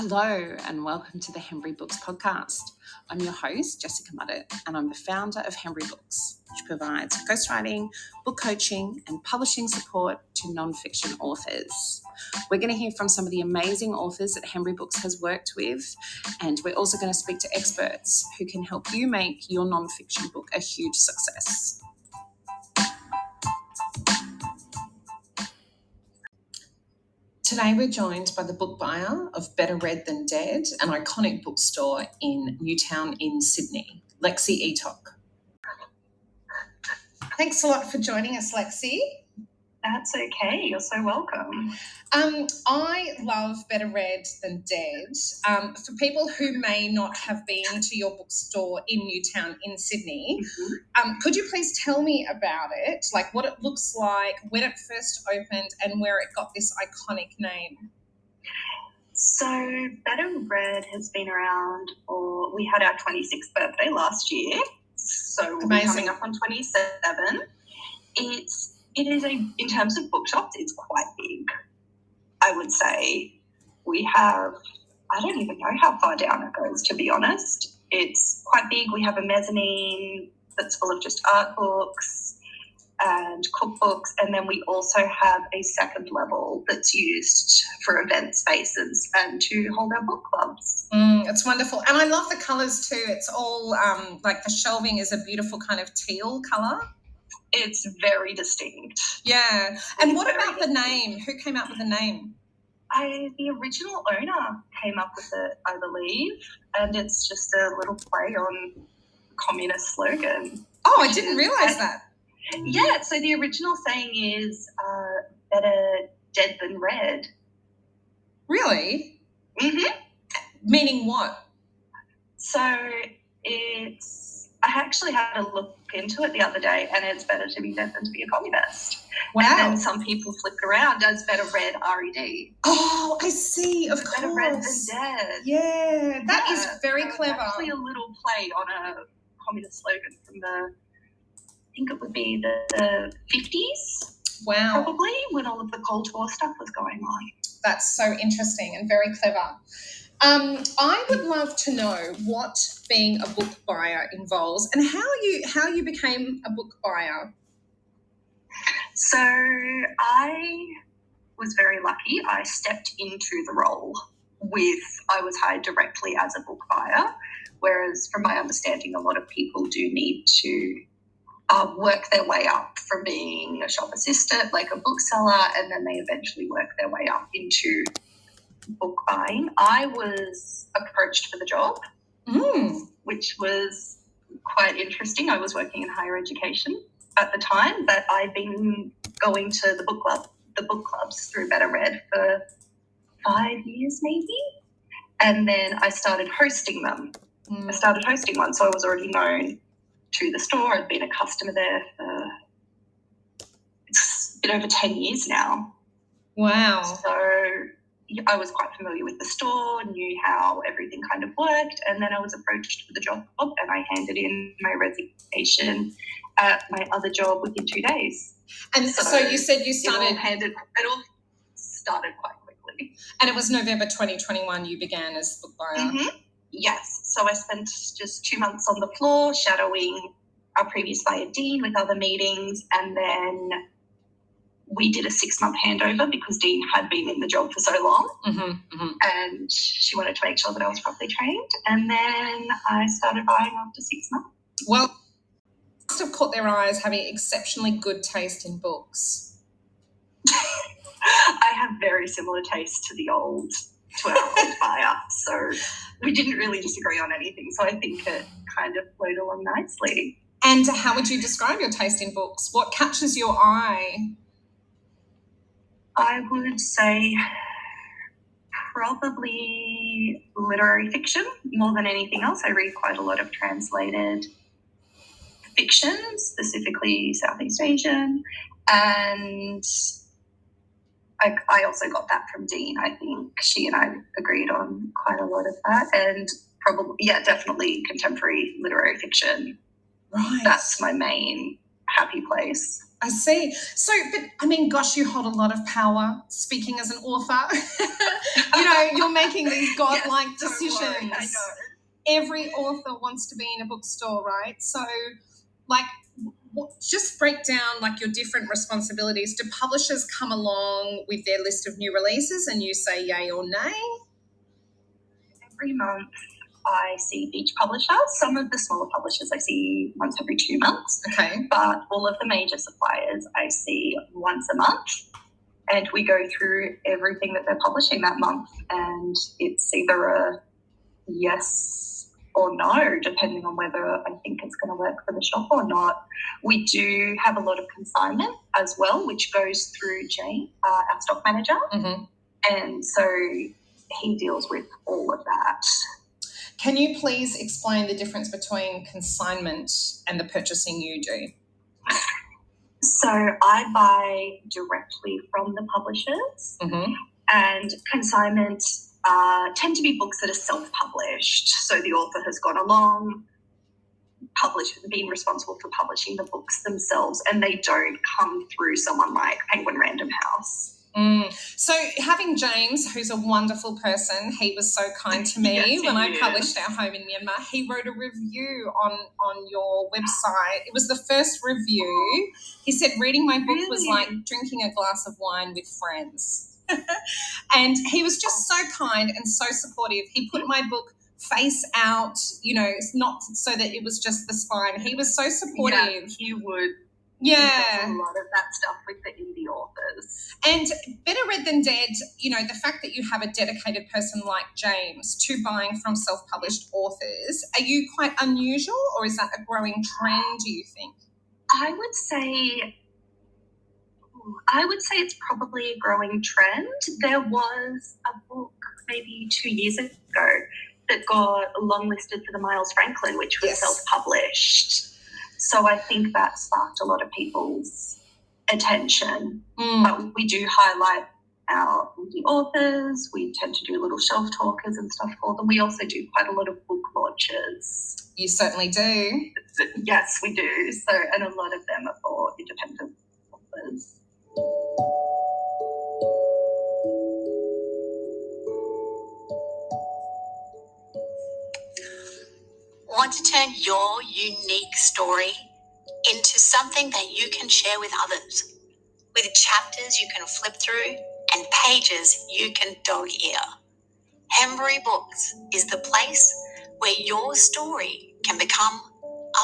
Hello, and welcome to the Hembury Books podcast. I'm your host, Jessica Mudditt, and I'm the founder of Hembury Books, which provides ghostwriting, book coaching, and publishing support to non-fiction authors. We're going to hear from some of the amazing authors that Hembury Books has worked with, and we're also going to speak to experts who can help you make your non-fiction book a huge success. Today, we're joined by the book buyer of Better Read Than Dead, an iconic bookstore in Newtown in Sydney, Lexie Eatock. Thanks a lot for joining us, Lexie. That's okay. You're so welcome. Um, I love Better Read Than Dead. Um, for people who may not have been to your bookstore in Newtown in Sydney, mm-hmm. um, could you please tell me about it? Like what it looks like, when it first opened, and where it got this iconic name? So, Better Read has been around, or we had our 26th birthday last year. So, Amazing. we're coming up on 27. It's it is a in terms of bookshops, it's quite big. I would say we have I don't even know how far down it goes to be honest. It's quite big. We have a mezzanine that's full of just art books and cookbooks, and then we also have a second level that's used for event spaces and to hold our book clubs. Mm, it's wonderful, and I love the colours too. It's all um, like the shelving is a beautiful kind of teal colour it's very distinct. Yeah. And what about the name? Who came up with the name? I the original owner came up with it, I believe, and it's just a little play on communist slogan. Oh, I didn't realize that. Yeah, so the original saying is uh, "better dead than red." Really? Mm-hmm. Meaning what? So it's I actually had a look into it the other day, and it's better to be dead than to be a communist. Wow. And then some people flipped around as better read R-E-D. Oh, I see. Of better course. read than dead. Yeah, that yeah. is very so clever. actually a little play on a communist slogan from the, I think it would be the, the 50s. Wow. Probably when all of the Cold War stuff was going on. That's so interesting and very clever. Um, I would love to know what being a book buyer involves and how you how you became a book buyer. So I was very lucky. I stepped into the role with I was hired directly as a book buyer, whereas from my understanding, a lot of people do need to uh, work their way up from being a shop assistant, like a bookseller, and then they eventually work their way up into book buying, I was approached for the job, mm. which was quite interesting. I was working in higher education at the time, but I'd been going to the book club, the book clubs through Better Read for five years maybe. And then I started hosting them. Mm. I started hosting one, so I was already known to the store. I'd been a customer there for it's been over 10 years now. Wow. So I was quite familiar with the store, knew how everything kind of worked, and then I was approached for the job and I handed in my resignation at my other job within two days. And so, so you said you started it all handed it all started quite quickly. And it was November 2021 you began as book buyer. Mm-hmm. Yes. So I spent just two months on the floor shadowing our previous buyer Dean with other meetings and then we did a six month handover because Dean had been in the job for so long. Mm-hmm, mm-hmm. And she wanted to make sure that I was properly trained. And then I started buying after six months. Well, must have caught their eyes having exceptionally good taste in books. I have very similar taste to the old, to our old buyer. So we didn't really disagree on anything. So I think it kind of flowed along nicely. And how would you describe your taste in books? What catches your eye? I would say probably literary fiction more than anything else. I read quite a lot of translated fiction, specifically Southeast Asian, and I, I, also got that from Dean. I think she and I agreed on quite a lot of that, and probably yeah, definitely contemporary literary fiction. Right, that's my main happy place. I see. So, but I mean, gosh, you hold a lot of power speaking as an author. you know, you're making these godlike yes, decisions. I know. Every author wants to be in a bookstore, right? So, like, just break down like your different responsibilities. Do publishers come along with their list of new releases and you say yay or nay? Every month I see each publisher. Some of the smaller publishers I see once every two months. Okay. But all of the major suppliers I see once a month. And we go through everything that they're publishing that month. And it's either a yes or no, depending on whether I think it's going to work for the shop or not. We do have a lot of consignment as well, which goes through James, uh, our stock manager. Mm-hmm. And so he deals with all of that. Can you please explain the difference between consignment and the purchasing you do? So I buy directly from the publishers, mm-hmm. and consignment uh, tend to be books that are self-published. So the author has gone along, published, been responsible for publishing the books themselves, and they don't come through someone like Penguin Random House. Mm. So having James, who's a wonderful person, he was so kind to me yes, when I published our home in Myanmar. He wrote a review on on your website. It was the first review. He said reading my book really? was like drinking a glass of wine with friends. and he was just so kind and so supportive. He put my book face out, you know, not so that it was just the spine. He was so supportive. Yeah, he would yeah. A lot of that stuff with the indie authors. And better read than dead you know the fact that you have a dedicated person like james to buying from self-published authors are you quite unusual or is that a growing trend do you think? I would say i would say it's probably a growing trend. There was a book maybe two years ago that got longlisted for the miles franklin which was yes. self-published so I think that sparked a lot of people's attention. Mm. But we do highlight our indie authors. We tend to do little shelf talkers and stuff for them. We also do quite a lot of book launches. You certainly do. Yes, we do. So, and a lot of them are for independent authors. Want to turn your unique story into something that you can share with others, with chapters you can flip through and pages you can dog ear. Hembury Books is the place where your story can become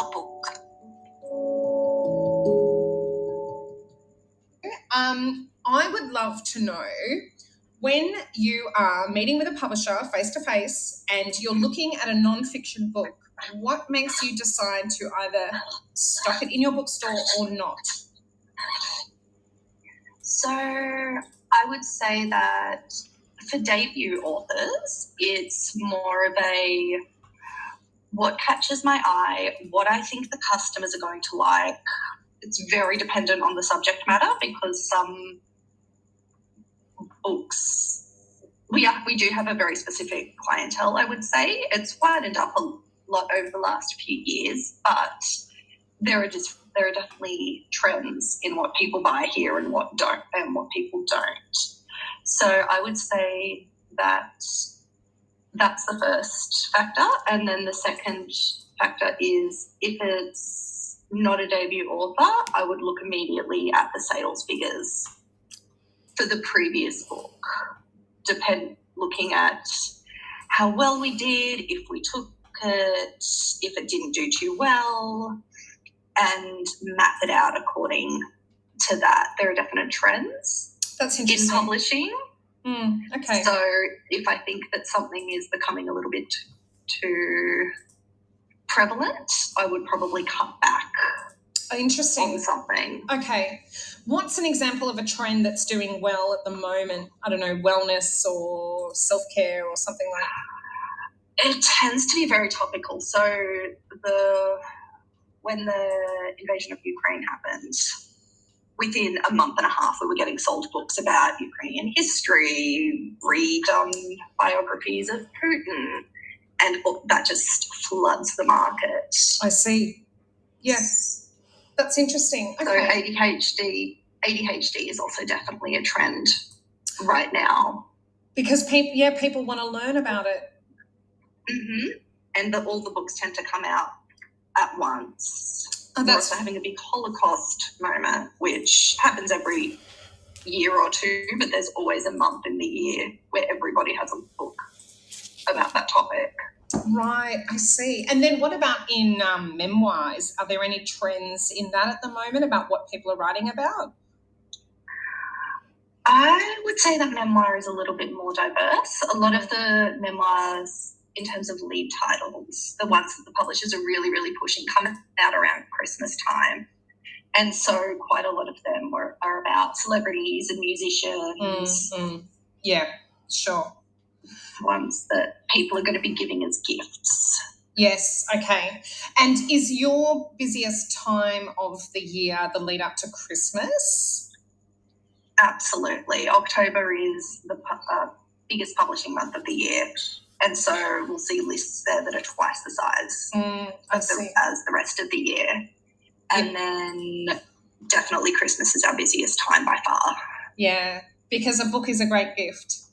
a book. Um, I would love to know when you are meeting with a publisher face to face and you're looking at a non-fiction book what makes you decide to either stock it in your bookstore or not? So I would say that for debut authors, it's more of a what catches my eye, what I think the customers are going to like. It's very dependent on the subject matter because some books we are, we do have a very specific clientele. I would say it's widened up a lot over the last few years, but there are just there are definitely trends in what people buy here and what don't and what people don't. So I would say that that's the first factor, and then the second factor is if it's not a debut author, I would look immediately at the sales figures for the previous book. Depend looking at how well we did, if we took it, if it didn't do too well, and map it out according to that. There are definite trends. That's interesting. In publishing. Mm, okay. So if I think that something is becoming a little bit too prevalent, I would probably cut back. Interesting. On something. Okay. What's an example of a trend that's doing well at the moment? I don't know, wellness or self care or something like that? it tends to be very topical. So the when the invasion of Ukraine happened, within a month and a half, we were getting sold books about Ukrainian history, read um, biographies of Putin, and that just floods the market. I see. Yes. That's interesting. Okay. So ADHD, ADHD is also definitely a trend right now because people, yeah, people want to learn about it. Mm-hmm. And the, all the books tend to come out at once. Oh, that's... We're also having a big Holocaust moment, which happens every year or two, but there's always a month in the year where everybody has a book about that topic. Right, I see. And then what about in um, memoirs? Are there any trends in that at the moment about what people are writing about? I would say that memoir is a little bit more diverse. A lot of the memoirs, in terms of lead titles, the ones that the publishers are really, really pushing, come out around Christmas time. And so quite a lot of them were, are about celebrities and musicians. Mm-hmm. Yeah, sure. Ones that people are going to be giving as gifts. Yes, okay. And is your busiest time of the year the lead up to Christmas? Absolutely. October is the uh, biggest publishing month of the year. And so we'll see lists there that are twice the size mm, the, as the rest of the year. And yep. then definitely Christmas is our busiest time by far. Yeah, because a book is a great gift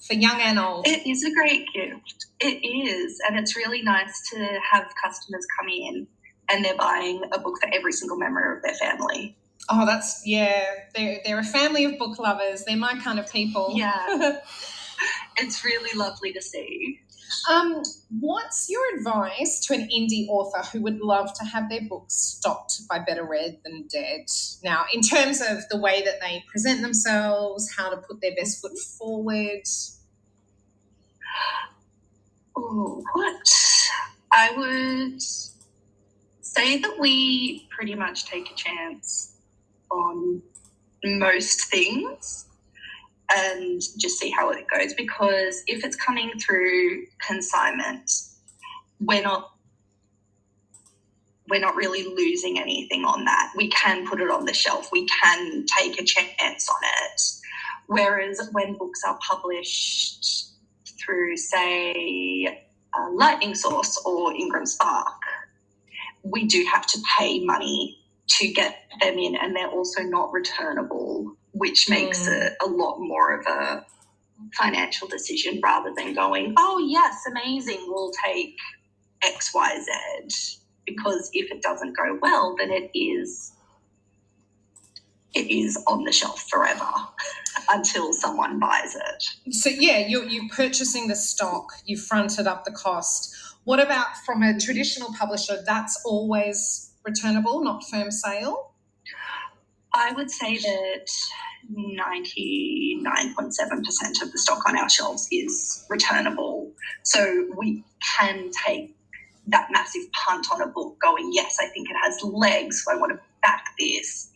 for young and old. It is a great gift. It is. And it's really nice to have customers come in and they're buying a book for every single member of their family. Oh, that's yeah. They're they're a family of book lovers. They're my kind of people. Yeah, it's really lovely to see. Um, what's your advice to an indie author who would love to have their books stocked by Better Read Than Dead? Now, in terms of the way that they present themselves, how to put their best foot forward. What I would say that we pretty much take a chance on most things and just see how it goes. Because if it's coming through consignment we're not we're not really losing anything on that. We can put it on the shelf. We can take a chance on it. Whereas when books are published through say lightning source or IngramSpark we do have to pay money to get them in and they're also not returnable, which makes mm. it a lot more of a financial decision rather than going, oh, yes, amazing, we'll take X, Y, Z. Because if it doesn't go well, then it is it is on the shelf forever until someone buys it. So yeah, you're you're purchasing the stock, you fronted up the cost. What about from a traditional publisher? That's always returnable, not firm sale? I would say that 99.7% of the stock on our shelves is returnable. So we can take that massive punt on a book going, yes, I think it has legs, so I want to back this.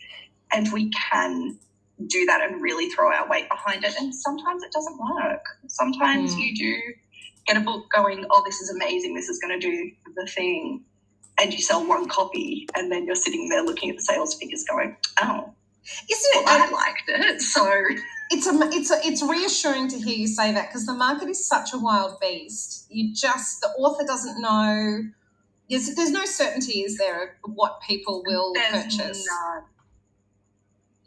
And we can do that and really throw our weight behind it. And sometimes it doesn't work. Sometimes mm. you do get a book going, oh, this is amazing, this is going to do the thing and you sell one copy and then you're sitting there looking at the sales figures going, oh, isn't it? Well, I liked it. So it's a, it's a, it's reassuring to hear you say that because the market is such a wild beast. You just the author doesn't know. There's, there's no certainty, is there, of what people will there's purchase? None.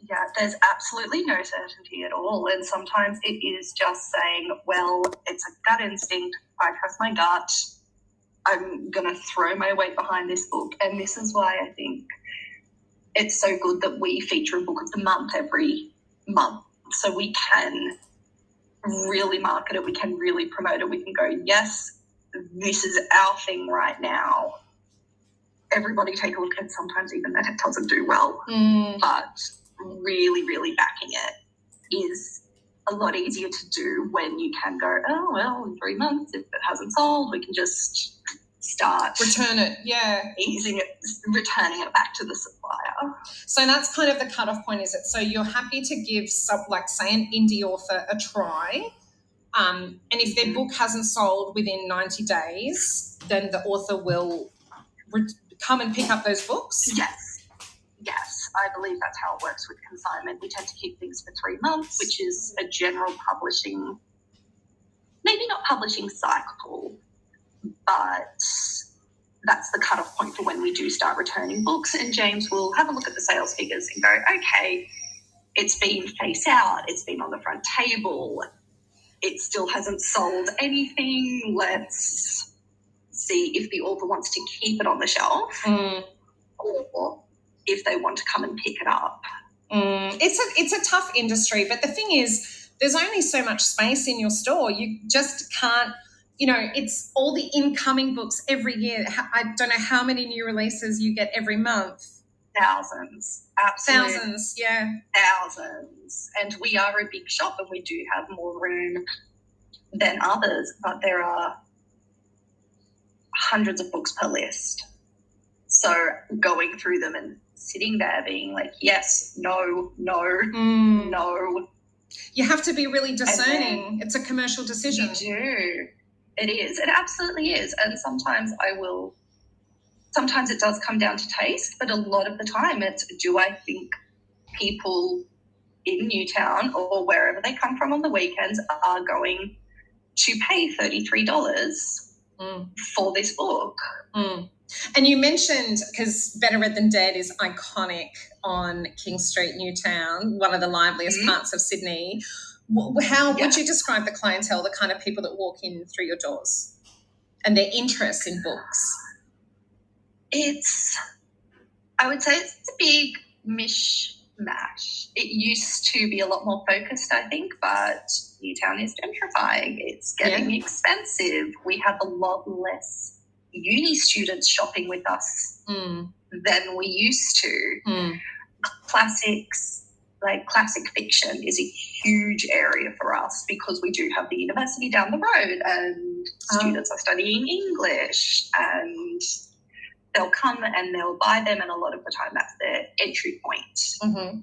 Yeah, there's absolutely no certainty at all. And sometimes it is just saying, well, it's a gut instinct. I trust my gut I'm going to throw my weight behind this book. And this is why I think it's so good that we feature a book of the month every month. So we can really market it, we can really promote it. We can go, yes, this is our thing right now. Everybody take a look at it. Sometimes even that it doesn't do well, mm. but really, really backing it is a lot easier to do when you can go, oh, well, in three months, if it hasn't sold, we can just start return it yeah. easing it returning it back to the supplier. So that's kind of the cutoff point is it? So you're happy to give sub like say an indie author a try um, and if their book hasn't sold within 90 days then the author will re- come and pick up those books? Yes. Yes i believe that's how it works with consignment we tend to keep things for three months which is a general publishing maybe not publishing cycle but that's the cutoff point for when we do start returning books. And James will have a look at the sales figures and go, okay, it's been face out, it's been on the front table, it still hasn't sold anything. Let's see if the author wants to keep it on the shelf mm. or if they want to come and pick it up. Mm. It's a it's a tough industry, but the thing is, there's only so much space in your store. You just can't you know, it's all the incoming books every year. I don't know how many new releases you get every month. Thousands. Absolutely. Thousands, yeah. Thousands. And we are a big shop and we do have more room than others, but there are hundreds of books per list. So going through them and sitting there being like, yes, no, no, mm. no. You have to be really discerning. It's a commercial decision. You do. It is. It absolutely is. And sometimes I will, sometimes it does come down to taste, but a lot of the time it's do I think people in Newtown or wherever they come from on the weekends are going to pay $33 mm. for this book. Mm. And you mentioned because Better Read Than Dead is iconic on King Street, Newtown, one of the liveliest mm-hmm. parts of Sydney. How yeah. would you describe the clientele, the kind of people that walk in through your doors and their interest in books? It's, I would say it's a big mishmash. It used to be a lot more focused, I think, but Newtown is gentrifying. It's getting yeah. expensive. We have a lot less uni students shopping with us mm. than we used to. Mm. Classics like classic fiction is a huge area for us because we do have the university down the road and oh. students are studying English and they'll come and they'll buy them and a lot of the time that's their entry point mm-hmm.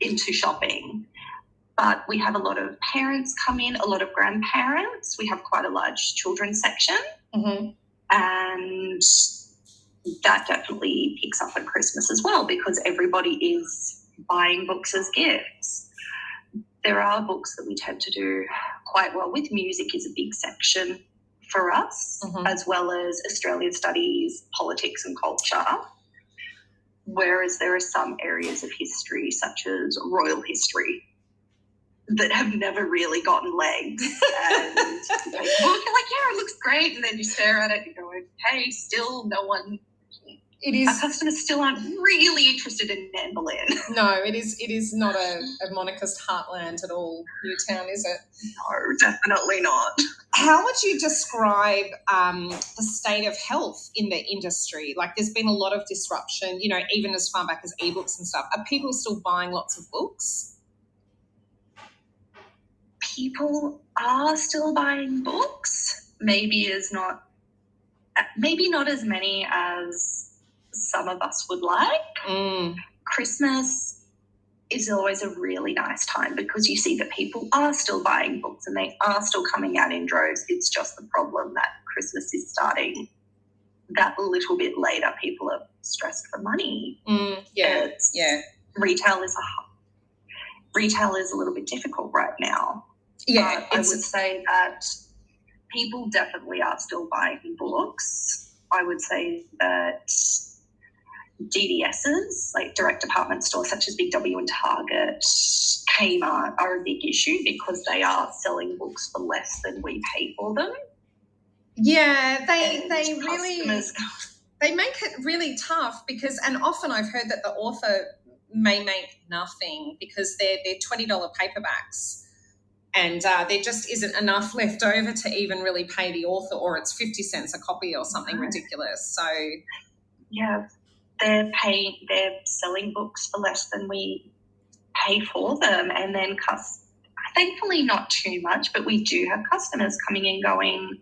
into shopping. But we have a lot of parents come in, a lot of grandparents. We have quite a large children's section. Mm-hmm. And that definitely picks up at Christmas as well because everybody is buying books as gifts. There are books that we tend to do quite well with. Music is a big section for us, mm-hmm. as well as Australian studies, politics, and culture. Whereas there are some areas of history, such as royal history, that have never really gotten legs. And like, well, you're like, yeah, it looks great. And then you stare at it and go, okay, still no one it is our customers still aren't really interested in Anne Boleyn. No, it is it is not a, a monarchist heartland at all, Newtown, is it? No, definitely not. How would you describe um, the state of health in the industry? Like there's been a lot of disruption, you know, even as far back as ebooks and stuff. Are people still buying lots of books? People are still buying books. Maybe is not maybe not as many as some of us would like. Mm. Christmas is always a really nice time because you see that people are still buying books and they are still coming out in droves. It's just the problem that Christmas is starting that little bit later. People are stressed for money. Mm, yeah, it's, yeah. Retail is a retail is a little bit difficult right now. Yeah, I would say that people definitely are still buying books. I would say that DDSs, like direct department stores such as Big W and Target, Kmart, are a big issue because they are selling books for less than we pay for them. Yeah, they and they really they make it really tough because, and often I've heard that the author may make nothing because they're they're twenty dollar paperbacks. And uh, there just isn't enough left over to even really pay the author, or it's 50 cents a copy or something ridiculous. So, yeah, they're paying, they're selling books for less than we pay for them, and then cost. Thankfully, not too much, but we do have customers coming in going,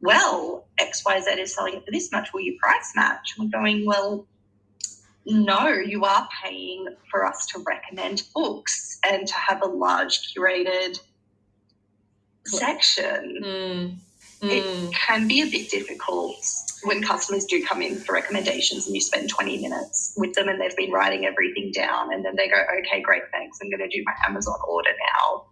"Well, X Y Z is selling it for this much. Will you price match?" we're going, "Well, no, you are paying for us to recommend books and to have a large curated section. Mm. Mm. It can be a bit difficult when customers do come in for recommendations and you spend 20 minutes with them and they've been writing everything down and then they go, okay, great, thanks. I'm going to do my Amazon order now.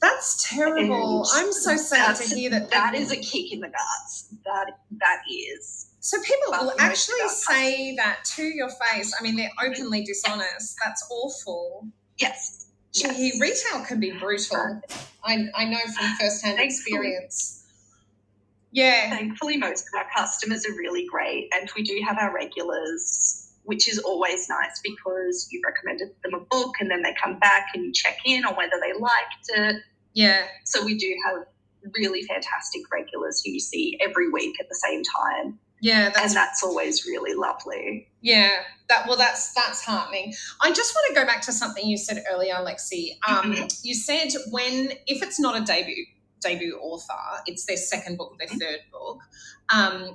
That's terrible. And I'm so sad to hear that. That is a kick in the guts. That that is. So people will actually say that to your face. I mean, they're openly dishonest. That's awful. Yes. Gee, yes. retail can be brutal. I, I know from firsthand experience. Yeah. Thankfully, most of our customers are really great, and we do have our regulars, which is always nice because you recommended them a book, and then they come back and you check in on whether they liked it. Yeah. So we do have really fantastic regulars who you see every week at the same time. Yeah, that's, and that's always really lovely. Yeah, that well, that's that's heartening. I just want to go back to something you said earlier, Lexie. Um, mm-hmm. You said when if it's not a debut debut author, it's their second book, their third book. Um,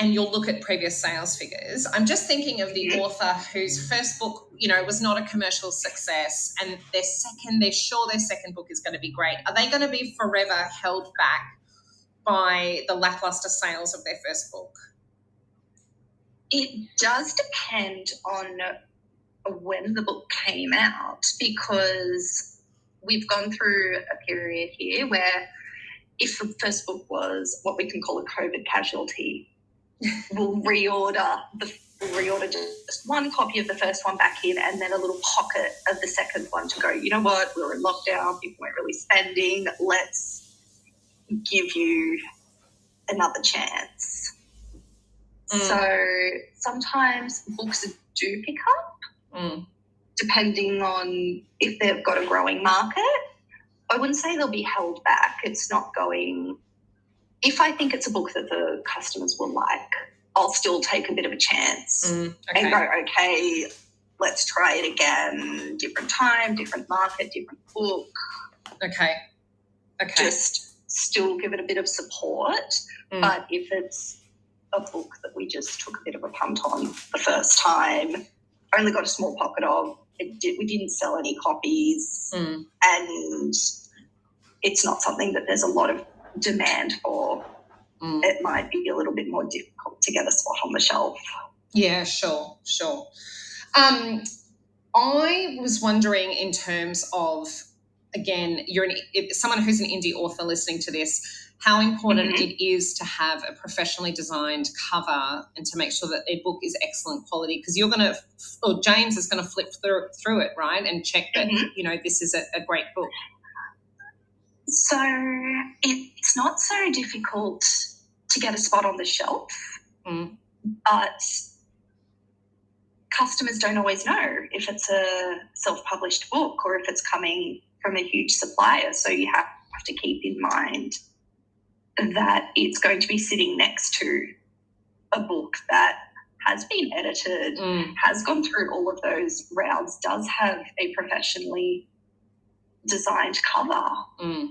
and you'll look at previous sales figures. I'm just thinking of the author whose first book, you know, was not a commercial success, and their second, they're sure their second book is going to be great. Are they going to be forever held back by the lackluster sales of their first book? It does depend on when the book came out because we've gone through a period here where if the first book was what we can call a COVID casualty, we'll reorder the reorder just one copy of the first one back in and then a little pocket of the second one to go, you know what, we are in lockdown, people weren't really spending, let's give you another chance. Mm. So sometimes books do pick up, mm. Depending on if they've got a growing market. I wouldn't say they'll be held back. It's not going if I think it's a book that the customers will like, I'll still take a bit of a chance mm, okay. and go, okay, let's try it again. Different time, different market, different book. Okay. Okay. Just still give it a bit of support. Mm. But if it's a book that we just took a bit of a punt on the first time, only got a small pocket of, did, we didn't sell any copies, mm. and it's not something that there's a lot of demand for, mm. it might be a little bit more difficult to get a spot on the shelf. Yeah, sure, sure. Um, I was wondering in terms of again, you're an, someone who's an indie author listening to this. How important mm-hmm. it is to have a professionally designed cover and to make sure that a book is excellent quality because you're going to, or James is going to flip through, through it, right, and check that mm-hmm. you know this is a, a great book. So it's not so difficult to get a spot on the shelf, mm. but customers don't always know if it's a self published book or if it's coming from a huge supplier. So you have to keep in mind that it's going to be sitting next to a book that has been edited, mm. has gone through all of those rounds, does have a professionally designed cover. Mm.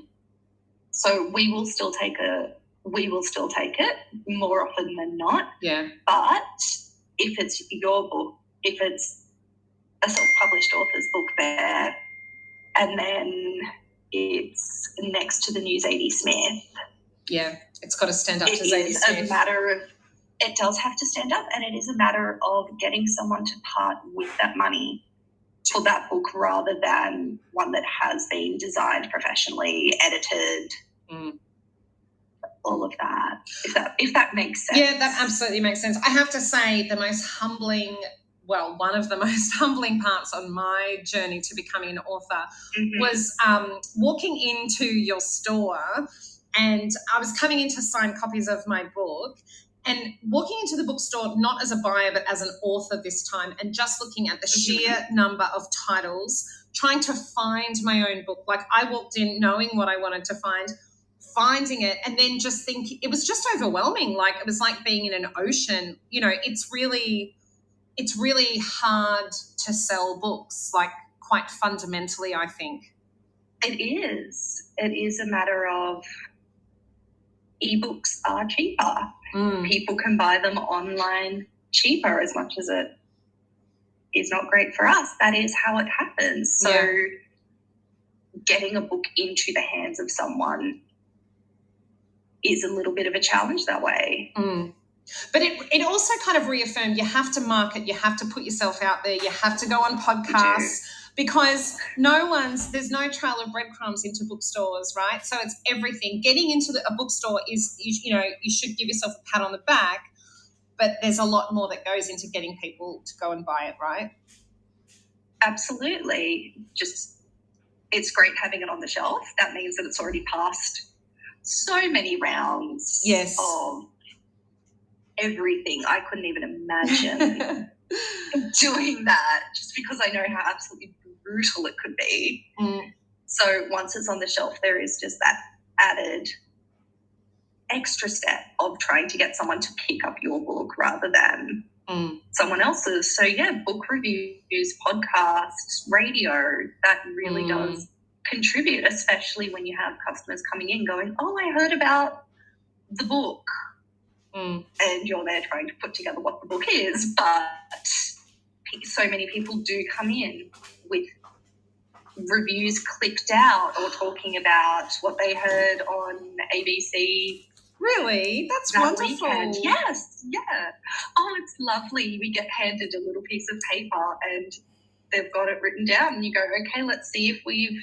So we will still take a we will still take it more often than not. Yeah. But if it's your book, if it's a self-published author's book there, and then it's next to the News Zadie Smith. Yeah, it's got to stand up it to Zadie Smith. It is a matter of it does have to stand up, and it is a matter of getting someone to part with that money for that book rather than one that has been designed professionally, edited, mm. all of that. If that if that makes sense. Yeah, that absolutely makes sense. I have to say the most humbling well, one of the most humbling parts on my journey to becoming an author mm-hmm. was um, walking into your store and I was coming in to sign copies of my book and walking into the bookstore not as a buyer but as an author this time and just looking at the mm-hmm. sheer number of titles trying to find my own book. Like i walked in knowing what i wanted to find finding it and then just think it was just overwhelming. Like it was like being in an ocean. You know it's really it's really hard to sell books like quite fundamentally i think. It is. It is a matter of ebooks are cheaper Mm. People can buy them online cheaper as much as it is not great for us. That is how it happens. So, yeah. getting a book into the hands of someone is a little bit of a challenge that way. Mm. But it, it also kind of reaffirmed you have to market, you have to put yourself out there, you have to go on podcasts because no one's there's no trail of breadcrumbs into bookstores right so it's everything getting into the, a bookstore is you, you know you should give yourself a pat on the back but there's a lot more that goes into getting people to go and buy it, right? Absolutely. Just it's great having it on the shelf. That means that it's already passed so many rounds yes. of everything. I couldn't even imagine doing that just because I know how absolutely brutal it could be. Mm. So once it's on the shelf, there is just that added extra step of trying to get someone to pick up your book rather than mm. someone else's. So yeah, book reviews, podcasts, radio, that really mm. does contribute, especially when you have customers coming in going, Oh, I heard about the book. Mm. And you're there trying to put together what the book is. But so many people do come in with reviews clicked out or talking about what they heard on ABC. Really? That's that wonderful. Weekend. Yes, yeah. Oh, it's lovely. We get handed a little piece of paper and they've got it written down, and you go, okay, let's see if we've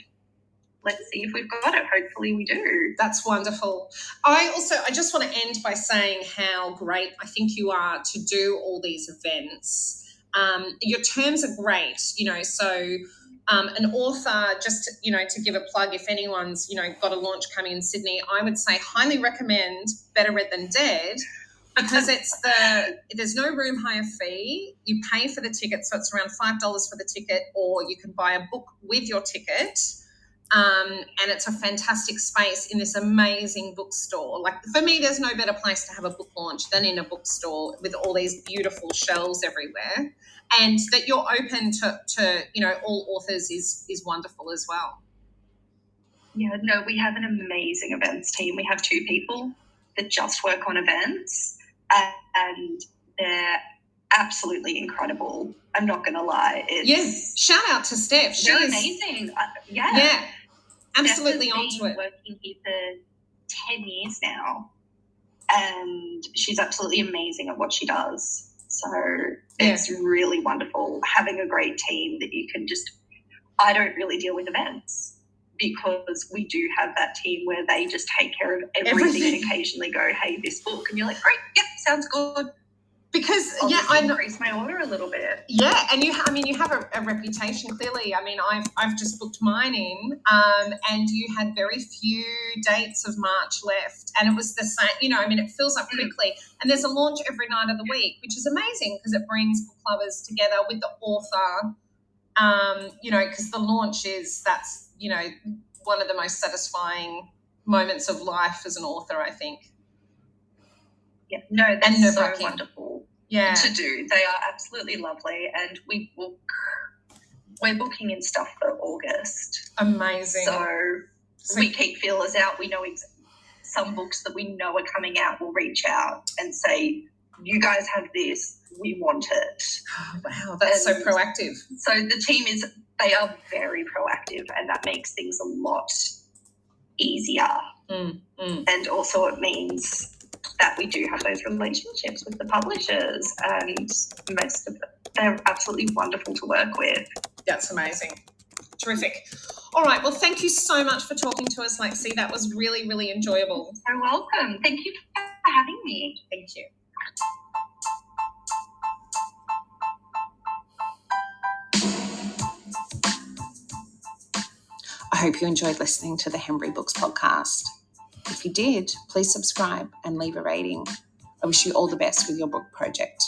let's see if we've got it. Hopefully, we do. That's wonderful. I also I just want to end by saying how great I think you are to do all these events. Um, your terms are great, you know, so um, an author, just you know, to give a plug, if anyone's you know got a launch coming in Sydney, I would say highly recommend Better Read Than Dead because it's the there's no room hire fee. You pay for the ticket, so it's around five dollars for the ticket, or you can buy a book with your ticket. Um, and it's a fantastic space in this amazing bookstore. Like for me, there's no better place to have a book launch than in a bookstore with all these beautiful shelves everywhere and that you're open to, to you know all authors is is wonderful as well. Yeah no we have an amazing events team. We have two people that just work on events and they're absolutely incredible. I'm not gonna lie it's yes shout out to steph. She's amazing. Uh, yeah. Yeah absolutely onto it. working here for 10 years now and she's absolutely amazing at what she does. So it's yeah. really wonderful having a great team that you can just. I don't really deal with events because we do have that team where they just take care of everything, everything. and occasionally go, "Hey, this book," and you're like, "Great, yep, sounds good." Because I'll yeah, I increase my order a little bit. Yeah, and you, I mean, you have a, a, reputation clearly. I mean, I've I've just booked mine in, um, and you had very few dates of March left, and it was the same. You know, I mean, it fills up mm. quickly, and there's a launch every night of the week, which is amazing because it brings book lovers together with the author. Um, you know, because the launch is that's you know one of the most satisfying moments of life as an author, I think. Yeah, no, that's and so wonderful yeah. to do. They are absolutely lovely, and we book. We're booking in stuff for August. Amazing. So, so we keep feelers out. We know ex- some books that we know are coming out We'll reach out and say, "You guys have this. We want it." Oh, wow, that's and so proactive. So the team is. They are very proactive, and that makes things a lot easier. Mm, mm. And also, it means that we do have those relationships with the publishers, and most of them, they're absolutely wonderful to work with. That's amazing. Terrific. All right. Well, thank you so much for talking to us, Lexie. That was really, really enjoyable. You're welcome. Thank you for having me. Thank you. I hope you enjoyed listening to the Hembury Books podcast. If you did, please subscribe and leave a rating. I wish you all the best with your book project.